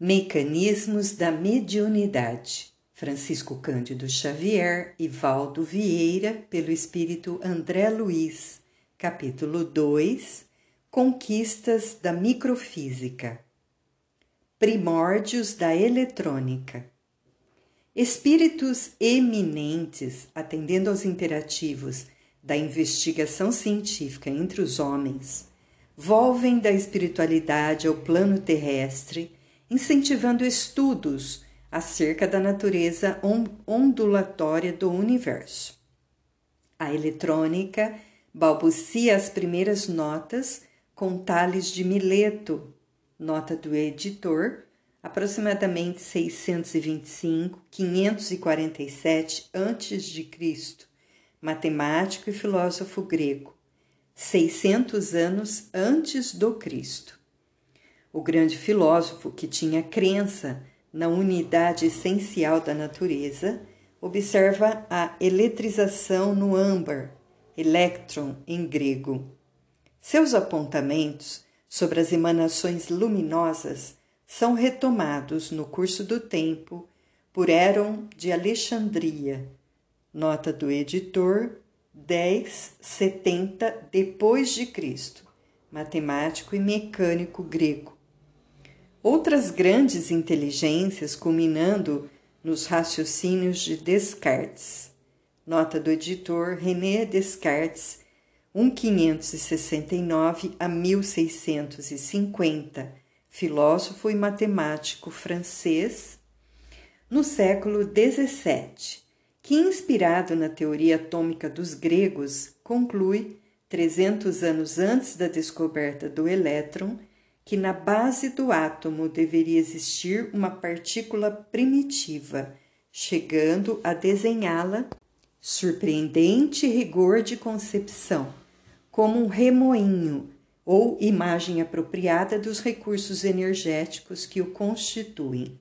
Mecanismos da mediunidade. Francisco Cândido Xavier e Valdo Vieira, pelo espírito André Luiz. Capítulo 2 Conquistas da microfísica. Primórdios da eletrônica. Espíritos eminentes, atendendo aos imperativos da investigação científica entre os homens, volvem da espiritualidade ao plano terrestre incentivando estudos acerca da natureza ondulatória do universo. A eletrônica balbucia as primeiras notas com Tales de Mileto, nota do editor, aproximadamente 625-547 a.C., matemático e filósofo grego, 600 anos antes do Cristo o grande filósofo que tinha crença na unidade essencial da natureza, observa a eletrização no âmbar, electron em grego. Seus apontamentos sobre as emanações luminosas são retomados no curso do tempo por Heron de Alexandria, nota do editor 1070 depois de Cristo, matemático e mecânico grego Outras grandes inteligências culminando nos raciocínios de Descartes. Nota do editor René Descartes, 1569 a 1650, filósofo e matemático francês, no século XVII, que, inspirado na teoria atômica dos gregos, conclui, 300 anos antes da descoberta do elétron, que na base do átomo deveria existir uma partícula primitiva, chegando a desenhá-la, surpreendente rigor de concepção, como um remoinho ou imagem apropriada dos recursos energéticos que o constituem.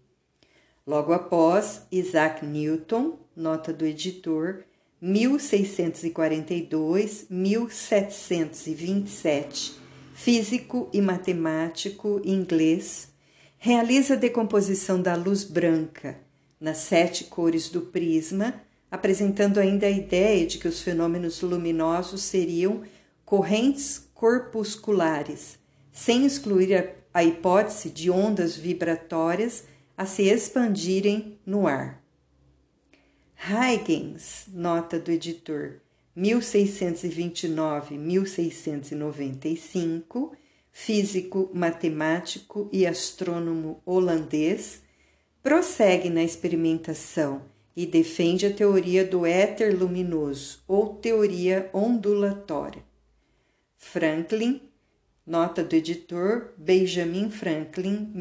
Logo após, Isaac Newton, nota do editor, 1642-1727, físico e matemático inglês, realiza a decomposição da luz branca nas sete cores do prisma, apresentando ainda a ideia de que os fenômenos luminosos seriam correntes corpusculares, sem excluir a, hipótese de ondas vibratórias a se expandirem no ar. Huygens, nota do editor, 1629-1695, físico, matemático e astrônomo holandês, prossegue na experimentação e defende a teoria do éter luminoso ou teoria ondulatória. Franklin, nota do editor Benjamin Franklin,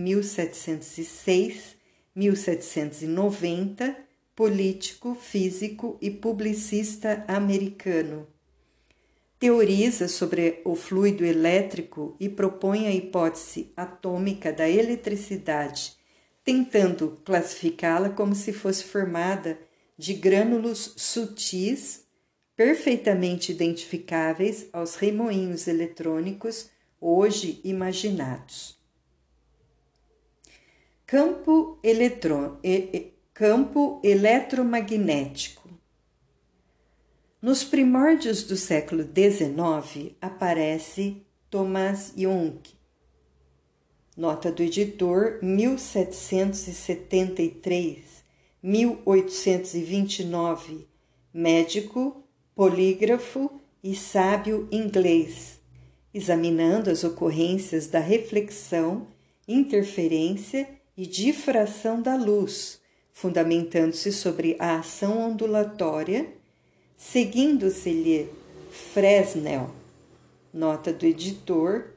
1706-1790 político, físico e publicista americano. Teoriza sobre o fluido elétrico e propõe a hipótese atômica da eletricidade, tentando classificá-la como se fosse formada de grânulos sutis, perfeitamente identificáveis aos remoinhos eletrônicos hoje imaginados. Campo eletrônico campo eletromagnético. Nos primórdios do século XIX aparece Thomas Young, nota do editor 1773-1829, médico, polígrafo e sábio inglês, examinando as ocorrências da reflexão, interferência e difração da luz fundamentando-se sobre a ação ondulatória, seguindo-se-lhe Fresnel, nota do editor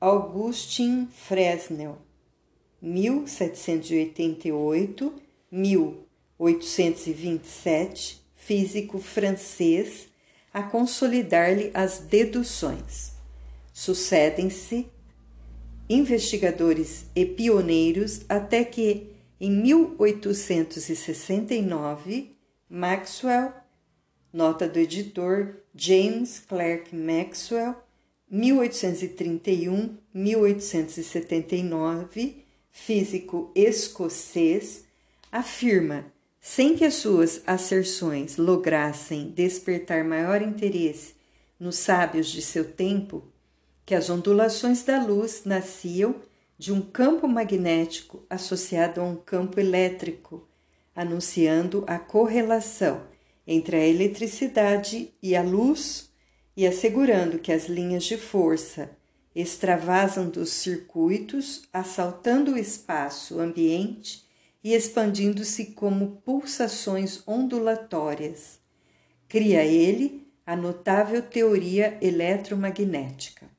Augustin Fresnel, 1788-1827, físico francês, a consolidar-lhe as deduções. Sucedem-se investigadores e pioneiros até que em 1869, Maxwell, nota do editor James Clerk Maxwell, 1831-1879, físico escocês, afirma, sem que as suas asserções lograssem despertar maior interesse nos sábios de seu tempo, que as ondulações da luz nasciam de um campo magnético associado a um campo elétrico, anunciando a correlação entre a eletricidade e a luz e assegurando que as linhas de força extravasam dos circuitos, assaltando o espaço ambiente e expandindo-se como pulsações ondulatórias. Cria ele a notável teoria eletromagnética.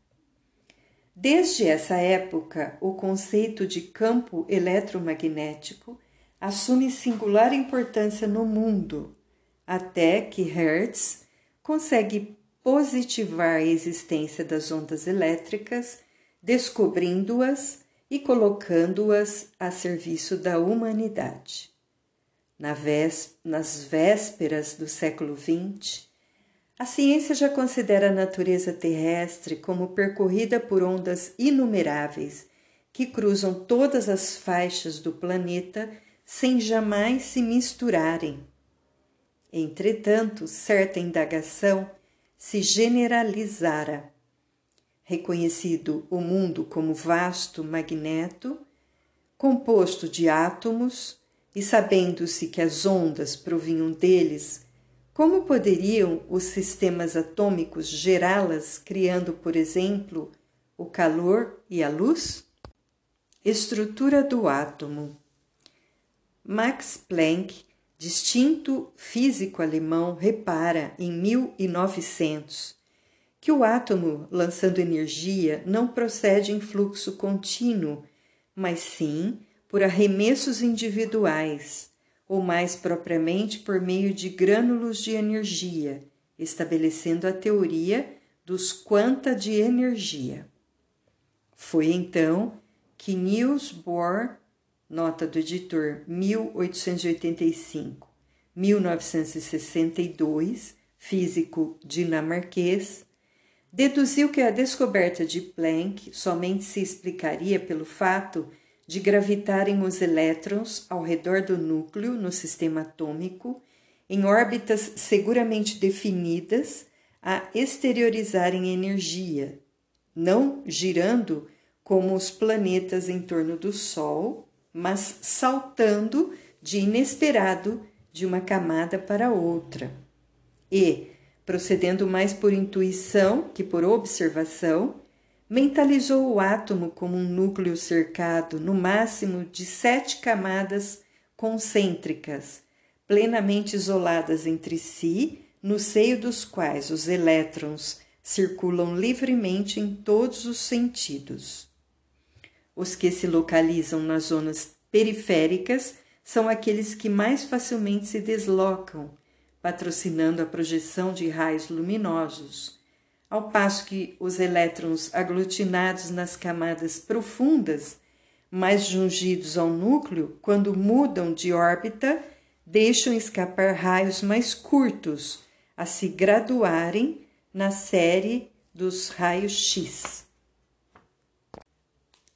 Desde essa época, o conceito de campo eletromagnético assume singular importância no mundo, até que Hertz consegue positivar a existência das ondas elétricas, descobrindo-as e colocando-as a serviço da humanidade. Na nas vésperas do século XX, a ciência já considera a natureza terrestre como percorrida por ondas inumeráveis que cruzam todas as faixas do planeta sem jamais se misturarem. Entretanto, certa indagação se generalizara. Reconhecido o mundo como vasto magneto, composto de átomos, e sabendo-se que as ondas provinham deles como poderiam os sistemas atômicos gerá-las, criando, por exemplo, o calor e a luz? Estrutura do átomo. Max Planck, distinto físico alemão, repara em 1900 que o átomo, lançando energia, não procede em fluxo contínuo, mas sim por arremessos individuais ou mais propriamente por meio de grânulos de energia, estabelecendo a teoria dos quanta de energia. Foi então que Niels Bohr, nota do editor 1885, 1962, físico dinamarquês, deduziu que a descoberta de Planck somente se explicaria pelo fato de gravitarem os elétrons ao redor do núcleo no sistema atômico, em órbitas seguramente definidas, a exteriorizarem energia, não girando como os planetas em torno do Sol, mas saltando de inesperado de uma camada para outra. E, procedendo mais por intuição que por observação, mentalizou o átomo como um núcleo cercado, no máximo, de sete camadas concêntricas, plenamente isoladas entre si, no seio dos quais os elétrons circulam livremente em todos os sentidos. Os que se localizam nas zonas periféricas são aqueles que mais facilmente se deslocam, patrocinando a projeção de raios luminosos ao passo que os elétrons aglutinados nas camadas profundas, mais jungidos ao núcleo, quando mudam de órbita, deixam escapar raios mais curtos, a se graduarem na série dos raios X.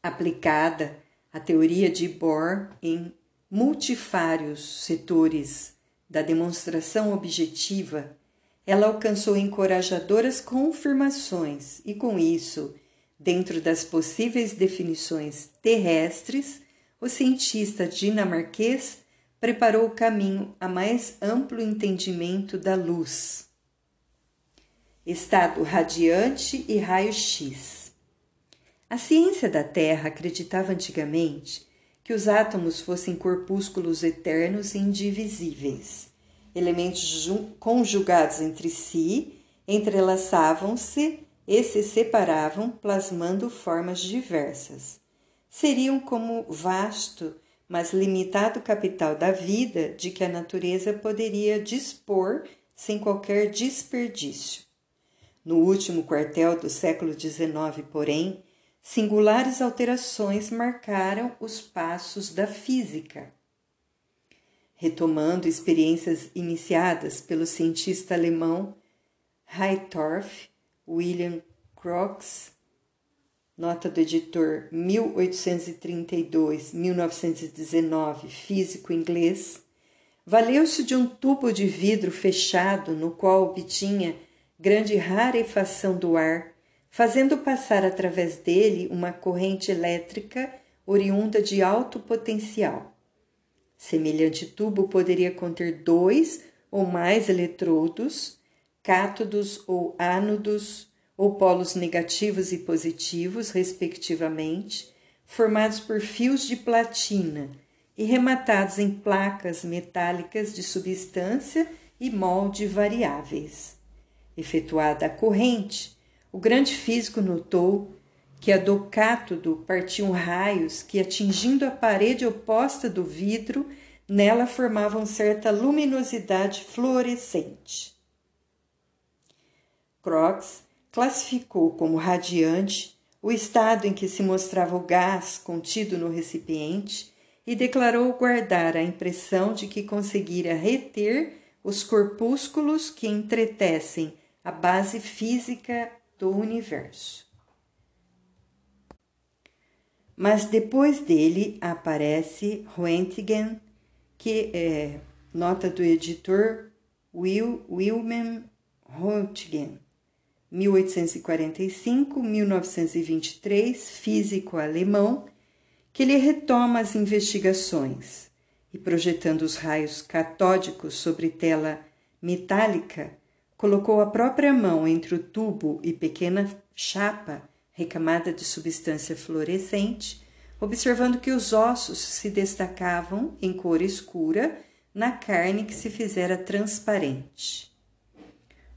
Aplicada a teoria de Bohr em multifários setores da demonstração objetiva ela alcançou encorajadoras confirmações e, com isso, dentro das possíveis definições terrestres, o cientista dinamarquês preparou o caminho a mais amplo entendimento da luz. Estado radiante e raio-x. A ciência da Terra acreditava antigamente que os átomos fossem corpúsculos eternos e indivisíveis elementos conjugados entre si, entrelaçavam-se e se separavam, plasmando formas diversas. Seriam como vasto, mas limitado capital da vida de que a natureza poderia dispor sem qualquer desperdício. No último quartel do século XIX, porém, singulares alterações marcaram os passos da física retomando experiências iniciadas pelo cientista alemão Heitorf William Crookes nota do editor 1832-1919, físico inglês, valeu-se de um tubo de vidro fechado no qual obtinha grande rarefação do ar, fazendo passar através dele uma corrente elétrica oriunda de alto potencial. Semelhante tubo poderia conter dois ou mais eletrodos, cátodos ou ánodos, ou polos negativos e positivos, respectivamente, formados por fios de platina e rematados em placas metálicas de substância e molde variáveis. Efetuada a corrente, o grande físico notou que a do cátodo partiam raios que, atingindo a parede oposta do vidro, nela formavam certa luminosidade fluorescente. Croix classificou como radiante o estado em que se mostrava o gás contido no recipiente e declarou guardar a impressão de que conseguira reter os corpúsculos que entretecem a base física do universo. Mas depois dele aparece Roentgen, que é nota do editor Will, Wilhelm Roentgen, 1845-1923, físico alemão, que ele retoma as investigações e, projetando os raios catódicos sobre tela metálica, colocou a própria mão entre o tubo e pequena chapa recamada de substância fluorescente, observando que os ossos se destacavam em cor escura na carne que se fizera transparente.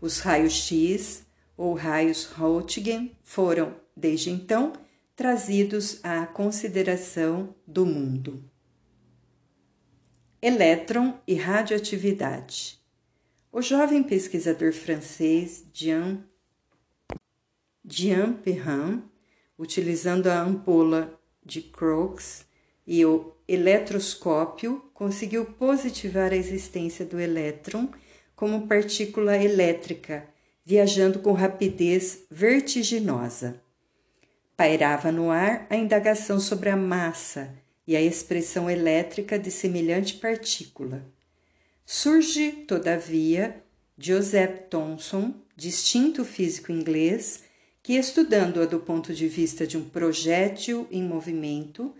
Os raios X ou raios Roentgen foram, desde então, trazidos à consideração do mundo. Elétron e radioatividade. O jovem pesquisador francês Jean, Jean Perrin, utilizando a ampola de Crookes e o eletroscópio, conseguiu positivar a existência do elétron como partícula elétrica viajando com rapidez vertiginosa. Pairava no ar a indagação sobre a massa e a expressão elétrica de semelhante partícula. Surge, todavia, Joseph Thomson, distinto físico inglês, que, estudando-a do ponto de vista de um projétil em movimento,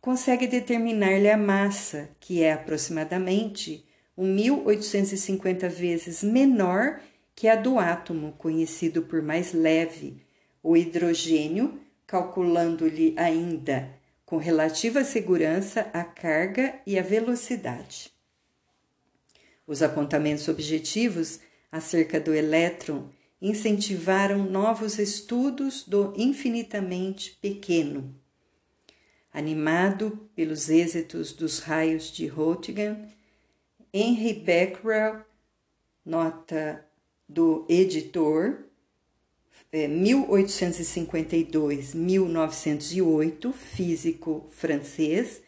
consegue determinar-lhe a massa, que é aproximadamente 1.850 vezes menor que a do átomo, conhecido por mais leve, o hidrogênio, calculando-lhe ainda com relativa segurança a carga e a velocidade. Os apontamentos objetivos acerca do elétron incentivaram novos estudos do infinitamente pequeno. Animado pelos êxitos dos raios de Roentgen, Henry Becquerel, nota do editor, é, 1852-1908, físico francês,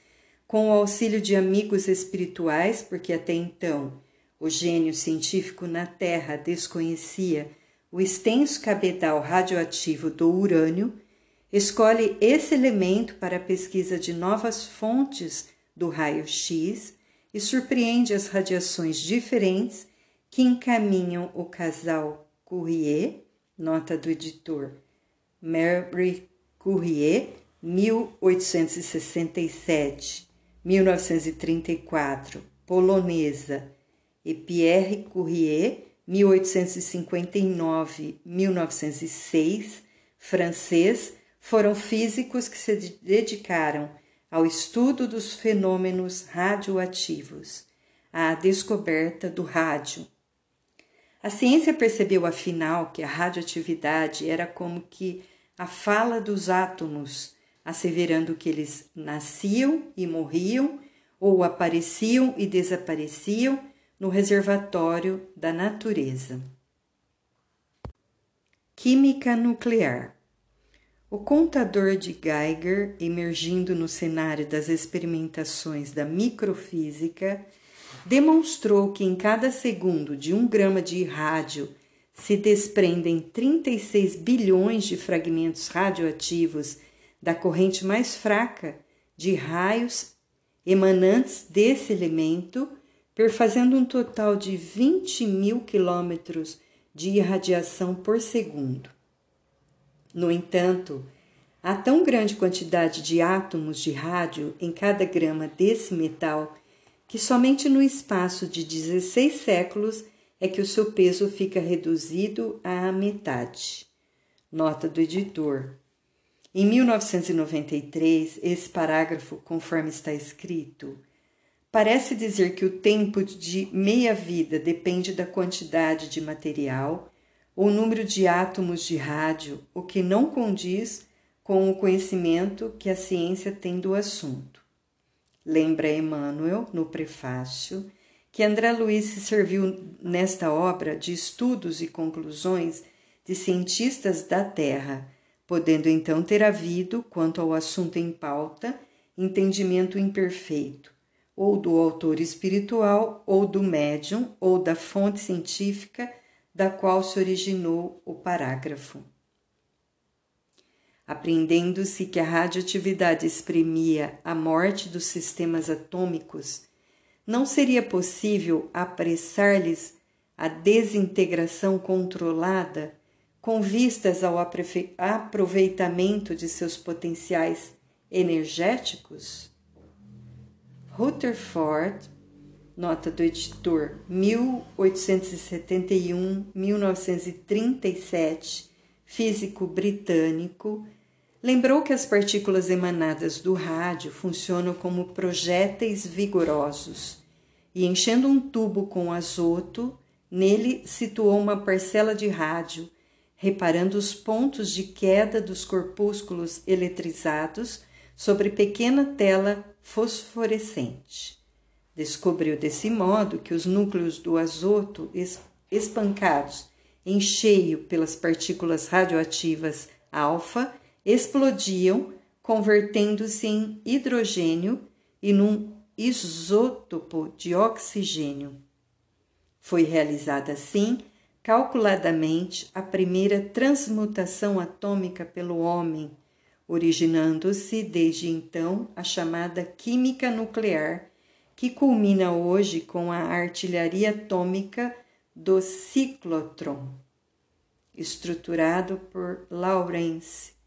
com o auxílio de amigos espirituais, porque até então o gênio científico na Terra desconhecia o extenso cabedal radioativo do urânio, escolhe esse elemento para a pesquisa de novas fontes do raio-x e surpreende as radiações diferentes que encaminham o casal Courrier, nota do editor Mary Courrier, 1867-1934, polonesa, e Pierre Courrier, 1859-1906, francês, foram físicos que se dedicaram ao estudo dos fenômenos radioativos, à descoberta do rádio. A ciência percebeu afinal que a radioatividade era como que a fala dos átomos, asseverando que eles nasciam e morriam, ou apareciam e desapareciam no reservatório da natureza. Química nuclear. O contador de Geiger, emergindo no cenário das experimentações da microfísica, demonstrou que em cada segundo de um grama de rádio se desprendem 36 bilhões de fragmentos radioativos da corrente mais fraca de raios emanantes desse elemento, perfazendo um total de 20 mil quilômetros de irradiação por segundo. No entanto, há tão grande quantidade de átomos de rádio em cada grama desse metal que somente no espaço de 16 séculos é que o seu peso fica reduzido à metade. Nota do editor. Em 1993, esse parágrafo, conforme está escrito, parece dizer que o tempo de meia-vida depende da quantidade de material ou número de átomos de rádio, o que não condiz com o conhecimento que a ciência tem do assunto. Lembra Emmanuel, no prefácio, que André Luiz se serviu nesta obra de estudos e conclusões de cientistas da Terra, podendo então ter havido, quanto ao assunto em pauta, entendimento imperfeito, ou do autor espiritual, ou do médium, ou da fonte científica da qual se originou o parágrafo. Apreendendo-se que a radioatividade exprimia a morte dos sistemas atômicos, não seria possível apressar-lhes a desintegração controlada com vistas ao aproveitamento de seus potenciais energéticos? Rutherford, nota do editor 1871-1937, físico britânico, lembrou que as partículas emanadas do rádio funcionam como projéteis vigorosos e, enchendo um tubo com azoto, nele situou uma parcela de rádio, reparando os pontos de queda dos corpúsculos eletrizados sobre pequena tela fosforescente. Descobriu desse modo que os núcleos do azoto espancados em cheio pelas partículas radioativas alfa explodiam, convertendo-se em hidrogênio e num isótopo de oxigênio. Foi realizada assim, calculadamente, a primeira transmutação atômica pelo homem, originando-se desde então a chamada química nuclear, que culmina hoje com a artilharia atômica do ciclotron, estruturado por Lawrence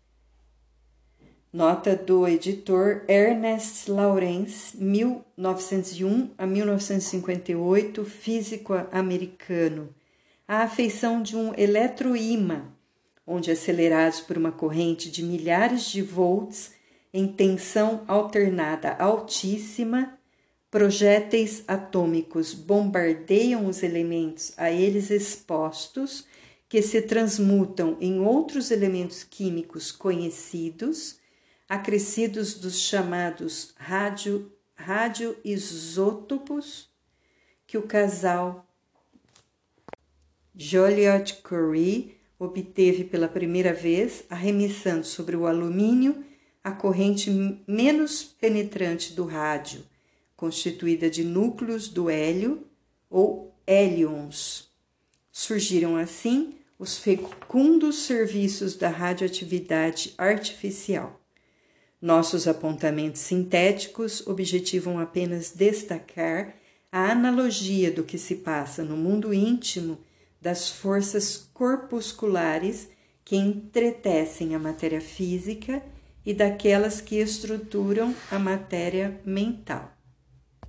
Nota do editor Ernest Lawrence, 1901 a 1958, físico americano. A afeição de um eletroímã, onde acelerados por uma corrente de milhares de volts em tensão alternada altíssima, projéteis atômicos bombardeiam os elementos a eles expostos, que se transmutam em outros elementos químicos conhecidos acrescidos dos chamados radio, radioisótopos que o casal Joliot-Curie obteve pela primeira vez, arremessando sobre o alumínio a corrente menos penetrante do rádio, constituída de núcleos do hélio ou hélions. Surgiram assim os fecundos serviços da radioatividade artificial. Nossos apontamentos sintéticos objetivam apenas destacar a analogia do que se passa no mundo íntimo das forças corpusculares que entretecem a matéria física e daquelas que estruturam a matéria mental.